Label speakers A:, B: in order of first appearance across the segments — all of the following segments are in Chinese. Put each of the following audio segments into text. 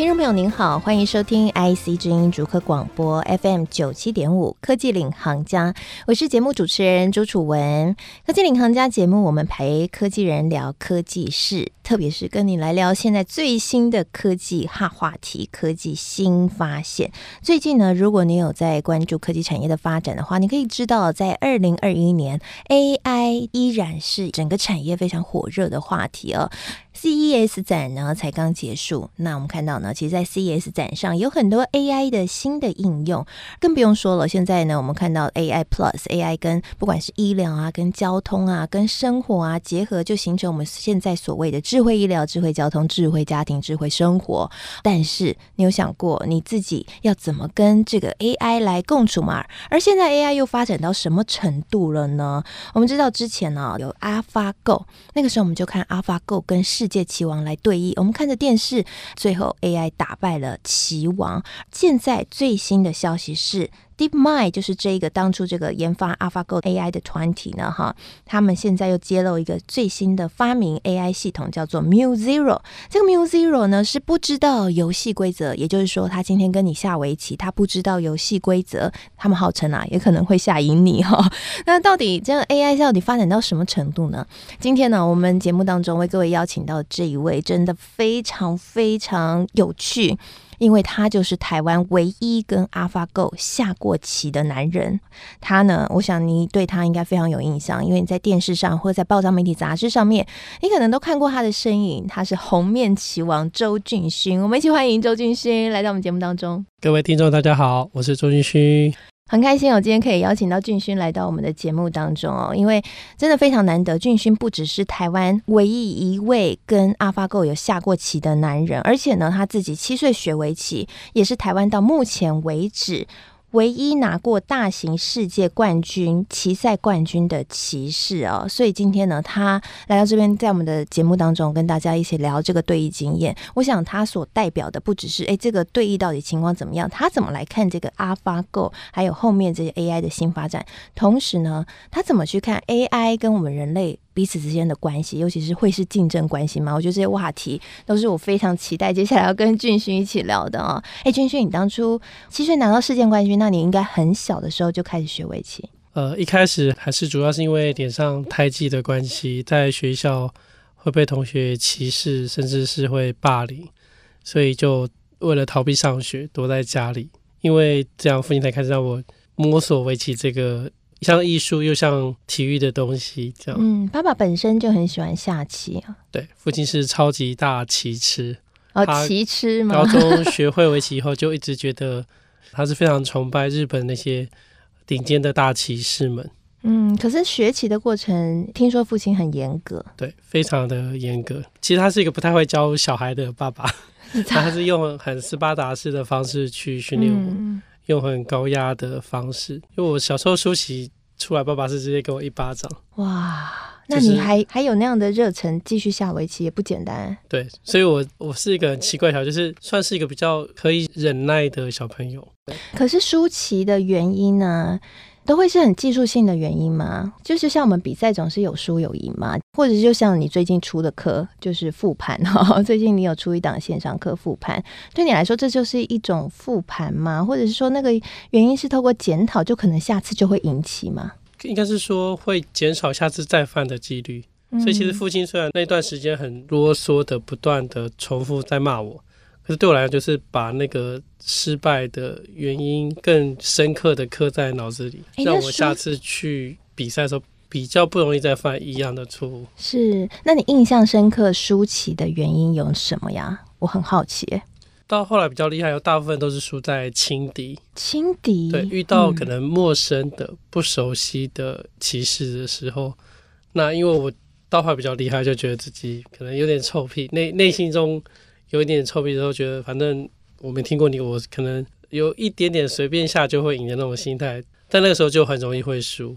A: 听众朋友您好，欢迎收听 IC 之音竹科广播 FM 九七点五科技领航家，我是节目主持人朱楚文。科技领航家节目，我们陪科技人聊科技事，特别是跟你来聊现在最新的科技哈话题、科技新发现。最近呢，如果你有在关注科技产业的发展的话，你可以知道，在二零二一年，AI 依然是整个产业非常火热的话题哦。CES 展呢才刚结束，那我们看到呢，其实，在 CES 展上有很多 AI 的新的应用，更不用说了。现在呢，我们看到 AI Plus AI 跟不管是医疗啊、跟交通啊、跟生活啊结合，就形成我们现在所谓的智慧医疗、智慧交通、智慧家庭、智慧生活。但是，你有想过你自己要怎么跟这个 AI 来共处吗？而现在 AI 又发展到什么程度了呢？我们知道之前呢、有 AlphaGo，那个时候我们就看 AlphaGo 跟世界棋王来对弈，我们看着电视，最后 AI 打败了棋王。现在最新的消息是。DeepMind 就是这个当初这个研发 AlphaGo AI 的团体呢，哈，他们现在又揭露一个最新的发明 AI 系统，叫做 MuZero。这个 MuZero 呢是不知道游戏规则，也就是说，他今天跟你下围棋，他不知道游戏规则，他们号称啊，也可能会下赢你哈。那到底这个 AI 到底发展到什么程度呢？今天呢，我们节目当中为各位邀请到这一位，真的非常非常有趣。因为他就是台湾唯一跟 AlphaGo 下过棋的男人，他呢，我想你对他应该非常有印象，因为你在电视上或者在报章媒体杂志上面，你可能都看过他的身影。他是红面棋王周俊勋，我们一起欢迎周俊勋来到我们节目当中。
B: 各位听众，大家好，我是周俊勋。
A: 很开心，我今天可以邀请到俊勋来到我们的节目当中哦，因为真的非常难得，俊勋不只是台湾唯一一位跟阿发狗有下过棋的男人，而且呢，他自己七岁学围棋，也是台湾到目前为止。唯一拿过大型世界冠军棋赛冠军的骑士哦，所以今天呢，他来到这边，在我们的节目当中跟大家一起聊这个对弈经验。我想他所代表的不只是哎，这个对弈到底情况怎么样，他怎么来看这个 AlphaGo，还有后面这些 AI 的新发展，同时呢，他怎么去看 AI 跟我们人类彼此之间的关系，尤其是会是竞争关系吗？我觉得这些话题都是我非常期待接下来要跟俊勋一起聊的啊！哎，俊勋，你当初七岁拿到世界冠军，那你应该很小的时候就开始学围棋。
B: 呃，一开始还是主要是因为脸上胎记的关系，在学校会被同学歧视，甚至是会霸凌，所以就为了逃避上学，躲在家里。因为这样，父亲才开始让我摸索围棋这个。像艺术又像体育的东西，这样。嗯，
A: 爸爸本身就很喜欢下棋啊。
B: 对，父亲是超级大棋痴。
A: 哦，棋痴吗？
B: 高中学会围棋以后，就一直觉得他是非常崇拜日本那些顶尖的大棋士们。
A: 嗯，可是学棋的过程，听说父亲很严格。
B: 对，非常的严格。其实他是一个不太会教小孩的爸爸，他是用很斯巴达式的方式去训练我。嗯用很高压的方式，因为我小时候输棋出来，爸爸是直接给我一巴掌。
A: 哇，那你还、就是、还有那样的热忱继续下围棋也不简单。
B: 对，所以我我是一个很奇怪小，就是算是一个比较可以忍耐的小朋友。
A: 可是舒淇的原因呢？都会是很技术性的原因吗？就是像我们比赛总是有输有赢嘛，或者就像你最近出的课就是复盘哈，最近你有出一档线上课复盘，对你来说这就是一种复盘吗？或者是说那个原因是透过检讨就可能下次就会引起吗？
B: 应该是说会减少下次再犯的几率。所以其实父亲虽然那段时间很啰嗦的不断的重复在骂我。可是对我来讲，就是把那个失败的原因更深刻的刻在脑子里，让我下次去比赛的时候比较不容易再犯一样的错误。
A: 是，那你印象深刻输棋的原因有什么呀？我很好奇。
B: 到后来比较厉害，有大部分都是输在轻敌。
A: 轻敌。
B: 对，遇到可能陌生的、嗯、不熟悉的骑士的时候，那因为我到后来比较厉害，就觉得自己可能有点臭屁，内内心中。有一点臭屁的时候，觉得反正我没听过你，我可能有一点点随便下就会赢的那种心态，但那个时候就很容易会输，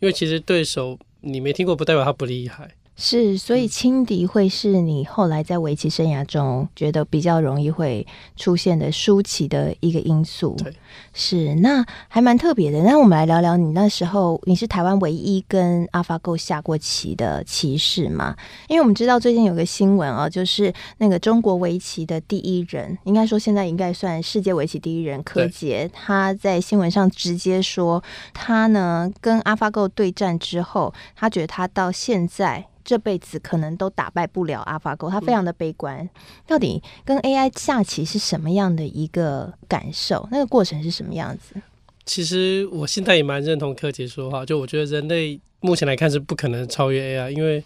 B: 因为其实对手你没听过不代表他不厉害，
A: 是，所以轻敌会是你后来在围棋生涯中觉得比较容易会出现的输棋的一个因素。
B: 对，
A: 是，那还蛮特别的。那我们来聊聊你那时候，你是台湾唯一跟 AlphaGo 下过棋的棋士吗？因为我们知道最近有个新闻啊，就是那个中国围棋的第一人，应该说现在应该算世界围棋第一人柯洁，他在新闻上直接说，他呢跟 AlphaGo 对战之后，他觉得他到现在。这辈子可能都打败不了 AlphaGo，他非常的悲观。到底跟 AI 下棋是什么样的一个感受？那个过程是什么样子？
B: 其实我现在也蛮认同柯洁说的话，就我觉得人类目前来看是不可能超越 AI，因为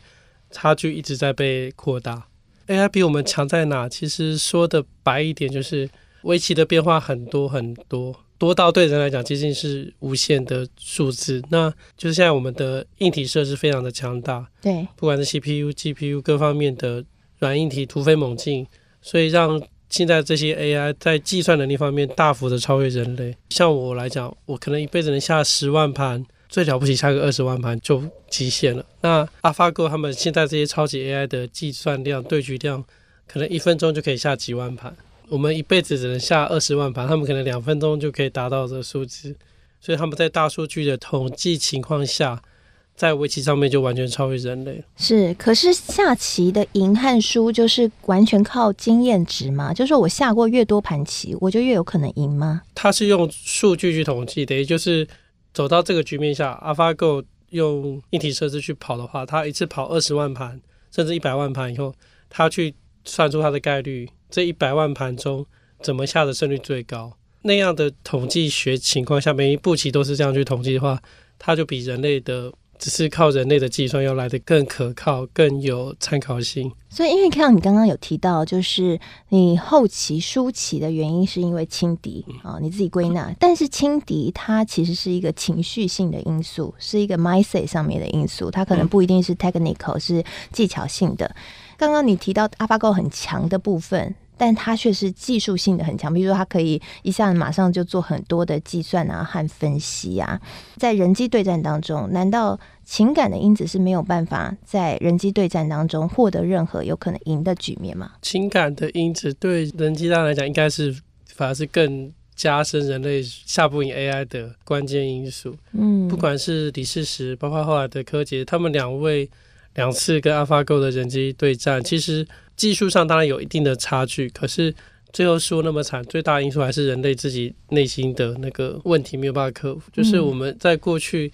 B: 差距一直在被扩大。AI 比我们强在哪？其实说的白一点，就是围棋的变化很多很多。多到对人来讲，接近是无限的数字。那就是现在我们的硬体设施非常的强大，
A: 对，
B: 不管是 CPU、GPU 各方面的软硬体突飞猛进，所以让现在这些 AI 在计算能力方面大幅的超越人类。像我来讲，我可能一辈子能下十万盘，最了不起下个二十万盘就极限了。那 AlphaGo 他们现在这些超级 AI 的计算量、对局量，可能一分钟就可以下几万盘。我们一辈子只能下二十万盘，他们可能两分钟就可以达到这个数字，所以他们在大数据的统计情况下，在围棋上面就完全超越人类。
A: 是，可是下棋的赢和输就是完全靠经验值嘛？就是说我下过越多盘棋，我就越有可能赢吗？
B: 它是用数据去统计等于就是走到这个局面下，AlphaGo 用一体设置去跑的话，它一次跑二十万盘，甚至一百万盘以后，它去算出它的概率。这一百万盘中，怎么下的胜率最高？那样的统计学情况下，每一步棋都是这样去统计的话，它就比人类的只是靠人类的计算要来的更可靠、更有参考性。
A: 所以，因为看到你刚刚有提到，就是你后期输棋的原因是因为轻敌啊，你自己归纳。但是轻敌它其实是一个情绪性的因素，是一个 mindset 上面的因素，它可能不一定是 technical，是技巧性的。刚刚你提到 AlphaGo 很强的部分。但它却是技术性的很强，比如说它可以一下子马上就做很多的计算啊和分析啊。在人机对战当中，难道情感的因子是没有办法在人机对战当中获得任何有可能赢的局面吗？
B: 情感的因子对人机上来讲，应该是反而是更加深人类下不赢 AI 的关键因素。嗯，不管是李世石，包括后来的柯洁，他们两位两次跟 AlphaGo 的人机对战，其实。技术上当然有一定的差距，可是最后输那么惨，最大因素还是人类自己内心的那个问题没有办法克服。就是我们在过去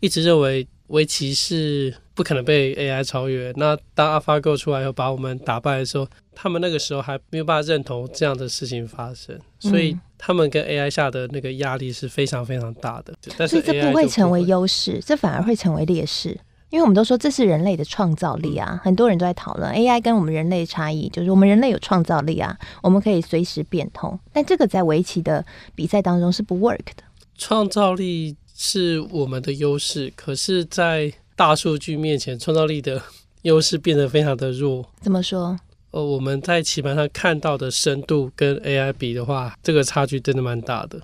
B: 一直认为围棋是不可能被 AI 超越，那当 AlphaGo 出来后把我们打败的时候，他们那个时候还没有办法认同这样的事情发生，所以他们跟 AI 下的那个压力是非常非常大的。但是
A: 这不会成为优势，这反而会成为劣势。因为我们都说这是人类的创造力啊，很多人都在讨论 AI 跟我们人类差异，就是我们人类有创造力啊，我们可以随时变通，但这个在围棋的比赛当中是不 work 的。
B: 创造力是我们的优势，可是，在大数据面前，创造力的优势变得非常的弱。
A: 怎么说？
B: 呃，我们在棋盘上看到的深度跟 AI 比的话，这个差距真的蛮大的。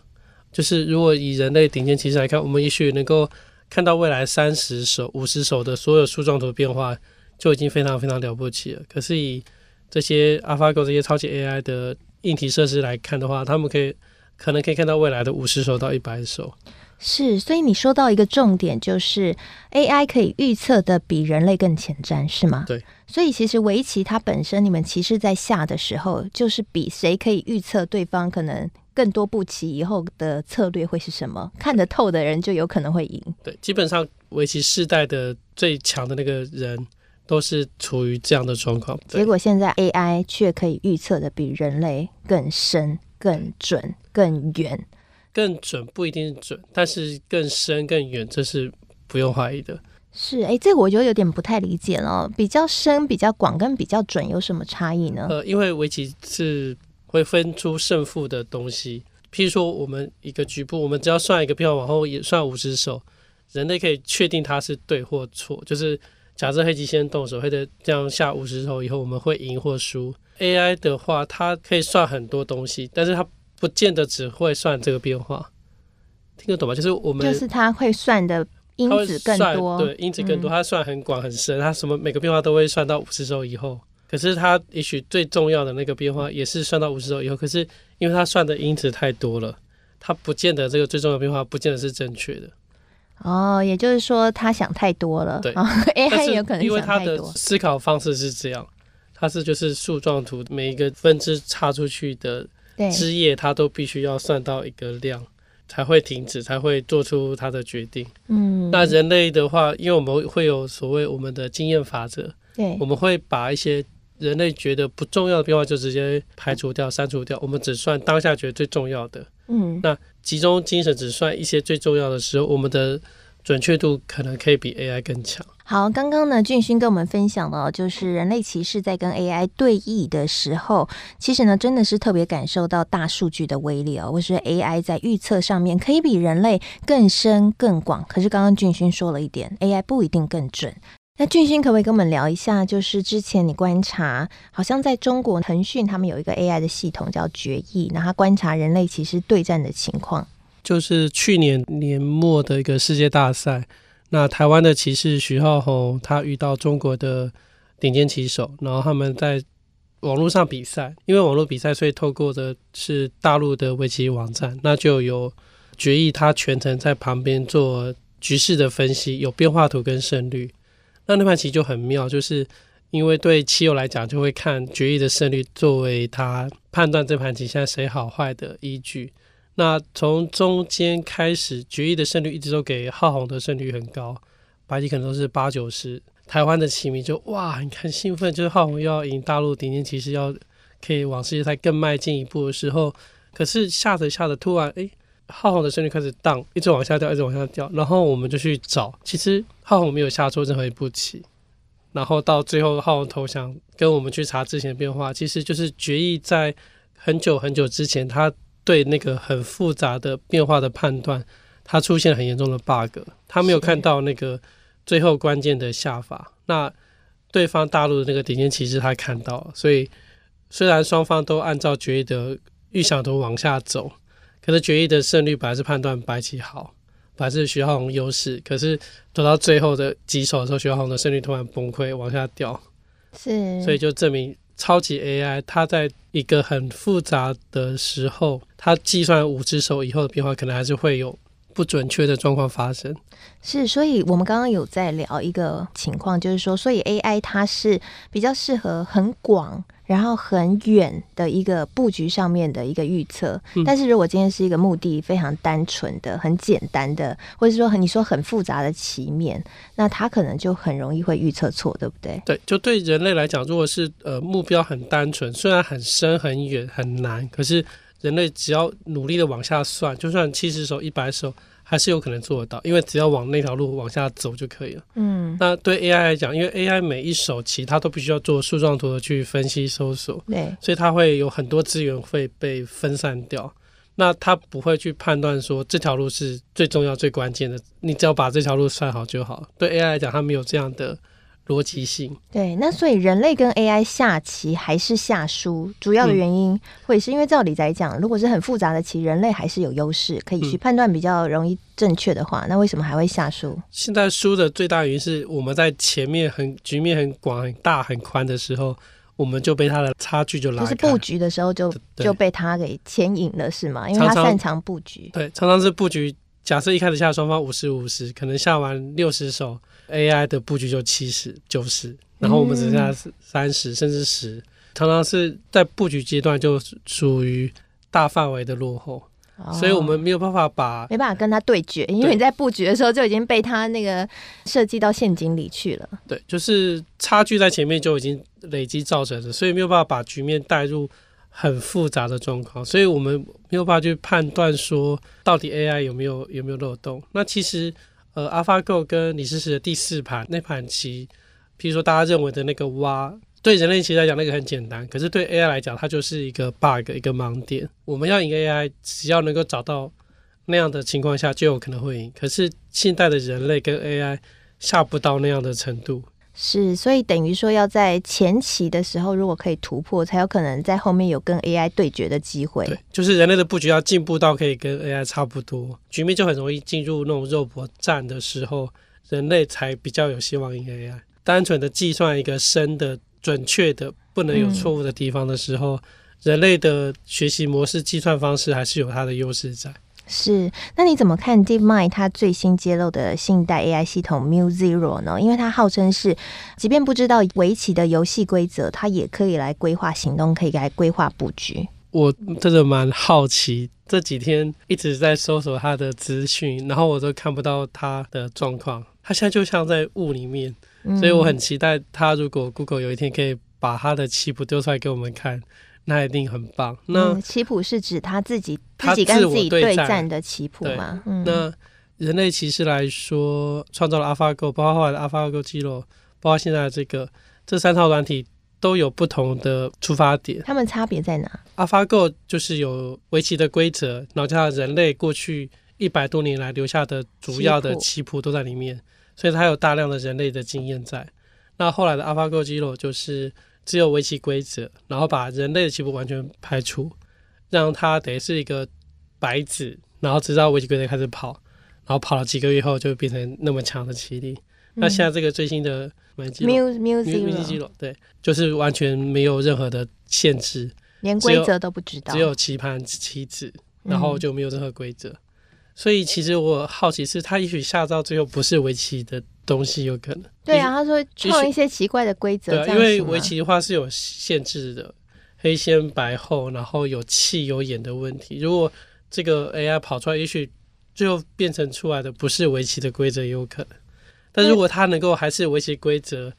B: 就是如果以人类顶尖棋士来看，我们也许能够。看到未来三十手、五十手的所有树状图变化，就已经非常非常了不起了。可是以这些 AlphaGo 这些超级 AI 的硬体设施来看的话，他们可以可能可以看到未来的五十手到一百手。
A: 是，所以你说到一个重点，就是 AI 可以预测的比人类更前瞻，是吗？
B: 对。
A: 所以其实围棋它本身，你们棋士在下的时候，就是比谁可以预测对方可能。更多步棋以后的策略会是什么？看得透的人就有可能会赢。
B: 对，基本上围棋世代的最强的那个人都是处于这样的状况。
A: 结果现在 AI 却可以预测的比人类更深、更准、更远。
B: 更准不一定是准，但是更深更远，这是不用怀疑的。
A: 是，哎，这个我就有点不太理解了。比较深、比较广跟比较准有什么差异呢？
B: 呃，因为围棋是。会分出胜负的东西，譬如说，我们一个局部，我们只要算一个变化，往后也算五十手，人类可以确定它是对或错。就是假设黑棋先动手，黑的这样下五十手以后，我们会赢或输。AI 的话，它可以算很多东西，但是它不见得只会算这个变化。听得懂吗？就是我们
A: 就是它会算的因子更多，
B: 对，因子更多，它算很广很深，它什么每个变化都会算到五十手以后。可是它也许最重要的那个变化也是算到五十周以后，可是因为它算的因子太多了，它不见得这个最重要的变化不见得是正确的。
A: 哦，也就是说他想太多了。
B: 对，
A: AI 有可能
B: 因为他的思考方式是这样，它是就是树状图每一个分支插出去的枝叶，它都必须要算到一个量才会停止，才会做出他的决定。嗯，那人类的话，因为我们会有所谓我们的经验法则，对，我们会把一些。人类觉得不重要的变化就直接排除掉、删除掉，我们只算当下觉得最重要的。嗯，那集中精神只算一些最重要的时候，我们的准确度可能可以比 AI 更强。
A: 好，刚刚呢，俊勋跟我们分享了，就是人类骑士在跟 AI 对弈的时候，其实呢，真的是特别感受到大数据的威力哦。或是 AI 在预测上面可以比人类更深更广，可是刚刚俊勋说了一点，AI 不一定更准。那俊勋可不可以跟我们聊一下？就是之前你观察，好像在中国腾讯他们有一个 AI 的系统叫决议，那他观察人类棋士对战的情况。
B: 就是去年年末的一个世界大赛，那台湾的棋士徐浩鸿他遇到中国的顶尖棋手，然后他们在网络上比赛，因为网络比赛，所以透过的是大陆的围棋网站，那就有决议他全程在旁边做局势的分析，有变化图跟胜率。那那盘棋就很妙，就是因为对棋友来讲，就会看决议的胜率作为他判断这盘棋现在谁好坏的依据。那从中间开始，决议的胜率一直都给浩宏的胜率很高，白棋可能都是八九十。台湾的棋迷就哇，很兴奋，就是浩宏要赢大陆顶尖棋士，要可以往世界赛更迈进一步的时候，可是下着下着，突然哎。诶浩鸿的胜率开始荡，一直往下掉，一直往下掉。然后我们就去找，其实浩鸿没有下错任何一步棋。然后到最后浩鸿投降，跟我们去查之前的变化，其实就是决议在很久很久之前，他对那个很复杂的变化的判断，他出现了很严重的 bug，他没有看到那个最后关键的下法。那对方大陆的那个顶尖棋士他看到了，所以虽然双方都按照决议的预想图往下走。可是决议的胜率本来是判断白棋好，本来是徐浩宏优势。可是走到最后的几手的时候，徐浩宏的胜率突然崩溃，往下掉。
A: 是，
B: 所以就证明超级 AI 它在一个很复杂的时候，它计算五只手以后的变化，可能还是会有不准确的状况发生。
A: 是，所以我们刚刚有在聊一个情况，就是说，所以 AI 它是比较适合很广。然后很远的一个布局上面的一个预测，嗯，但是如果今天是一个目的非常单纯的、很简单的，或者是说你说很复杂的棋面，那它可能就很容易会预测错，对不对？
B: 对，就对人类来讲，如果是呃目标很单纯，虽然很深、很远、很难，可是人类只要努力的往下算，就算七十手、一百手。还是有可能做得到，因为只要往那条路往下走就可以了。嗯，那对 AI 来讲，因为 AI 每一手棋它都必须要做树状图的去分析搜索，对，所以它会有很多资源会被分散掉。那它不会去判断说这条路是最重要、最关键的，你只要把这条路算好就好。对 AI 来讲，它没有这样的。逻辑性
A: 对，那所以人类跟 AI 下棋还是下输，主要的原因会是因为照理来讲，如果是很复杂的棋，人类还是有优势，可以去判断比较容易正确的话，那为什么还会下输？
B: 现在输的最大原因是我们在前面很局面很广、很大、很宽的时候，我们就被它的差距就拉开，
A: 就是布局的时候就就被它给牵引了，是吗？因为它擅长布局，
B: 对，常常是布局。假设一开始下双方五十五十，可能下完六十手，AI 的布局就七十九十，然后我们只剩下三十甚至十，常常是在布局阶段就属于大范围的落后，哦，所以我们没有办法把
A: 没办法跟他对决，因为你在布局的时候就已经被他那个设计到陷阱里去了。
B: 对，就是差距在前面就已经累积造成的，所以没有办法把局面带入。很复杂的状况，所以我们没有办法去判断说到底 AI 有没有有没有漏洞。那其实，呃，AlphaGo 跟李世石的第四盘那盘棋，譬如说大家认为的那个挖，对人类棋来讲那个很简单，可是对 AI 来讲，它就是一个 bug 一个盲点。我们要赢 AI，只要能够找到那样的情况下，就有可能会赢。可是现代的人类跟 AI 下不到那样的程度。
A: 是，所以等于说要在前期的时候，如果可以突破，才有可能在后面有跟 AI 对决的机会。
B: 对，就是人类的布局要进步到可以跟 AI 差不多，局面就很容易进入那种肉搏战的时候，人类才比较有希望赢 AI。单纯的计算一个深的、准确的、不能有错误的地方的时候，嗯、人类的学习模式、计算方式还是有它的优势在。
A: 是，那你怎么看 DeepMind 它最新揭露的新一代 AI 系统 MuZero 呢？因为它号称是，即便不知道围棋的游戏规则，它也可以来规划行动，可以来规划布局。
B: 我真的蛮好奇，这几天一直在搜索它的资讯，然后我都看不到它的状况。它现在就像在雾里面，所以我很期待它。如果 Google 有一天可以把它的棋谱丢出来给我们看。那一定很棒。那
A: 棋谱是指他自己自己跟自己对战的棋谱吗？嗯，
B: 那人类棋士来说，创造了 AlphaGo，包括后来的 AlphaGo Zero，包括现在的这个，这三套软体都有不同的出发点。
A: 它们差别在哪
B: ？AlphaGo 就是有围棋的规则，然后加上人类过去一百多年来留下的主要的棋谱都在里面，所以它有大量的人类的经验在。那后来的 AlphaGo Zero 就是。只有围棋规则，然后把人类的棋谱完全排除，让它等于是一个白纸，然后直到围棋规则开始跑，然后跑了几个月后就变成那么强的棋力。嗯、那现在这个最新的
A: MuZero
B: 对，就是完全没有任何的限制，
A: 连规则都不知道，
B: 只有棋盘棋子，然后就没有任何规则。嗯、所以其实我好奇是，他也许下到最后不是围棋的。东西有可能
A: 对啊，他说创一些奇怪的规则，
B: 对，因为围棋的话是有限制的，黑先白后，然后有气有眼的问题。如果这个 AI 跑出来，也许最后变成出来的不是围棋的规则，也有可能。但如果他能够还是围棋规则，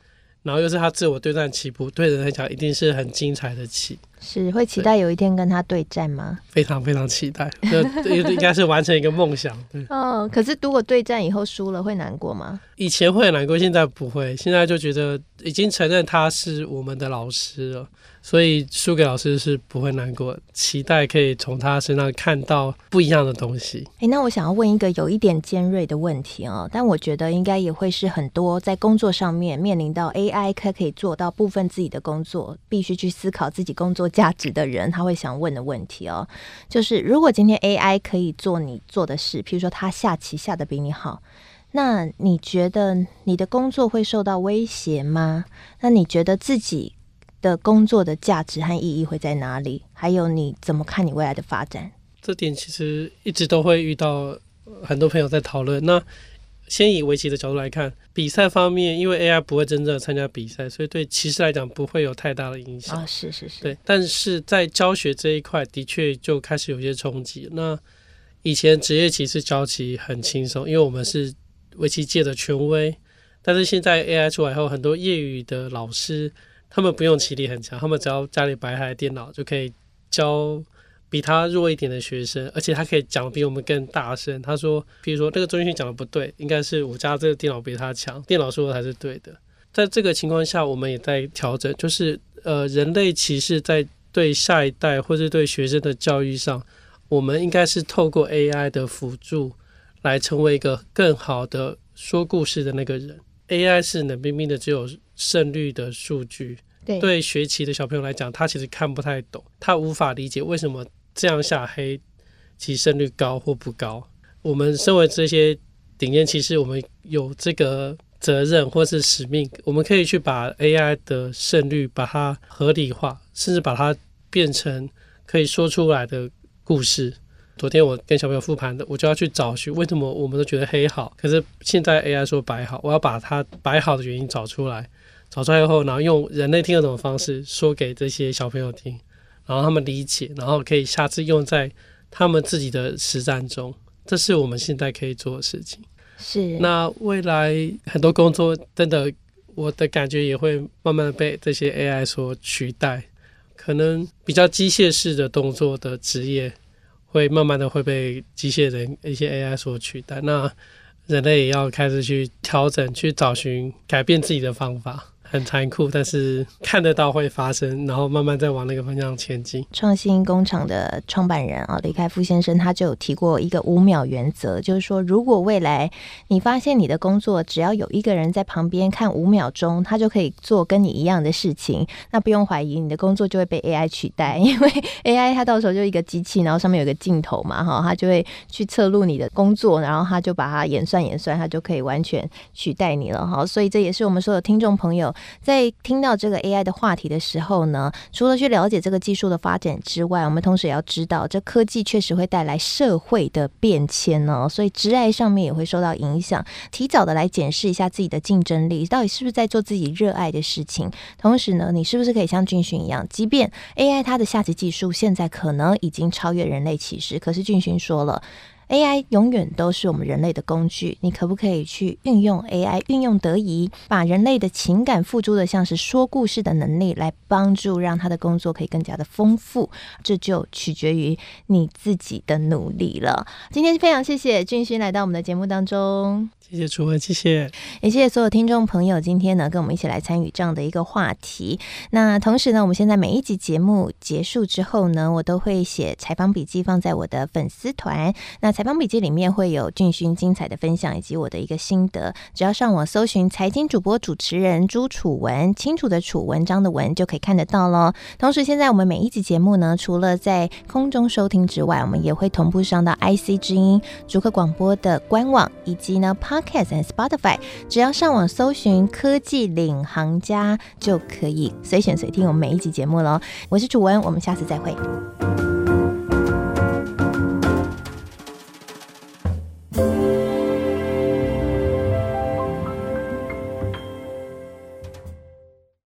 B: 然后又是他自我对战棋谱，对人来讲一定是很精彩的棋。
A: 是会期待有一天跟他对战吗？
B: 非常非常期待，这应该是完成一个梦想。
A: 哦，可是如果对战以后输了会难过吗？
B: 以前会很难过，现在不会。现在就觉得已经承认他是我们的老师了。所以输给老师是不会难过，期待可以从他身上看到不一样的东西。
A: 诶，那我想要问一个有一点尖锐的问题哦，但我觉得应该也会是很多在工作上面面临到 AI 它可以做到部分自己的工作，必须去思考自己工作价值的人，他会想问的问题哦，就是如果今天 AI 可以做你做的事，譬如说他下棋下得比你好，那你觉得你的工作会受到威胁吗？那你觉得自己？的工作的价值和意义会在哪里？还有你怎么看你未来的发展？
B: 这点其实一直都会遇到很多朋友在讨论。那先以围棋的角度来看，比赛方面，因为 AI 不会真正参加比赛，所以对棋士来讲不会有太大的影响。
A: 啊、哦，是是是。
B: 对，但是在教学这一块，的确就开始有些冲击。那以前职业棋士教棋很轻松，因为我们是围棋界的权威。但是现在 AI 出来后，很多业余的老师。他们不用棋力很强，他们只要家里摆台电脑就可以教比他弱一点的学生，而且他可以讲比我们更大声。他说，比如说那个周星星讲的不对，应该是我家这个电脑比他强，电脑说的才是对的。在这个情况下，我们也在调整，就是呃，人类棋士在对下一代或者对学生的教育上，我们应该是透过 AI 的辅助来成为一个更好的说故事的那个人。AI 是冷冰冰的，只有胜率的数据。对，对学棋的小朋友来讲，他其实看不太懂，他无法理解为什么这样下黑棋胜率高或不高。我们身为这些顶尖棋士，我们有这个责任或是使命，我们可以去把 AI 的胜率把它合理化，甚至把它变成可以说出来的故事。昨天我跟小朋友复盘的，我就要去找寻为什么我们都觉得黑好，可是现在 AI 说白好，我要把它白好的原因找出来，找出来以后，然后用人类听得懂的方式说给这些小朋友听，然后他们理解，然后可以下次用在他们自己的实战中，这是我们现在可以做的事情。
A: 是，
B: 那未来很多工作真的，我的感觉也会慢慢的被这些 AI 所取代，可能比较机械式的动作的职业。会慢慢的会被机械人一些 AI 所取代，那人类也要开始去调整，去找寻改变自己的方法。很残酷，但是看得到会发生，然后慢慢再往那个方向前进。
A: 创新工厂的创办人啊，李开复先生他就有提过一个五秒原则，就是说，如果未来你发现你的工作只要有一个人在旁边看五秒钟，他就可以做跟你一样的事情，那不用怀疑你的工作就会被 AI 取代，因为 AI 它到时候就一个机器，然后上面有个镜头嘛，哈，它就会去测录你的工作，然后它就把它演算演算，它就可以完全取代你了，哈。所以这也是我们所有听众朋友。在听到这个 AI 的话题的时候呢，除了去了解这个技术的发展之外，我们同时也要知道，这科技确实会带来社会的变迁呢，所以职爱上面也会受到影响。提早的来检视一下自己的竞争力，到底是不是在做自己热爱的事情。同时呢，你是不是可以像俊勋一样，即便 AI 它的下级技术现在可能已经超越人类其实，可是俊勋说了。AI 永远都是我们人类的工具，你可不可以去运用 AI，运用得宜，把人类的情感付诸的像是说故事的能力来帮助，让他的工作可以更加的丰富，这就取决于你自己的努力了。今天非常谢谢俊勋来到我们的节目当中。
B: 谢谢楚文，谢谢，
A: 也谢谢所有听众朋友，今天呢跟我们一起来参与这样的一个话题。那同时呢，我们现在每一集节目结束之后呢，我都会写采访笔记放在我的粉丝团。那采访笔记里面会有俊勋精彩的分享以及我的一个心得。只要上网搜寻财经主播主持人朱楚文，清楚的楚，文章的文就可以看得到喽。同时，现在我们每一集节目呢，除了在空中收听之外，我们也会同步上到 IC 之音逐客广播的官网以及呢 Podcast 和 Spotify，只要上网搜寻“科技领航家”就可以随选随听我们每一集节目喽。我是楚文，我们下次再会。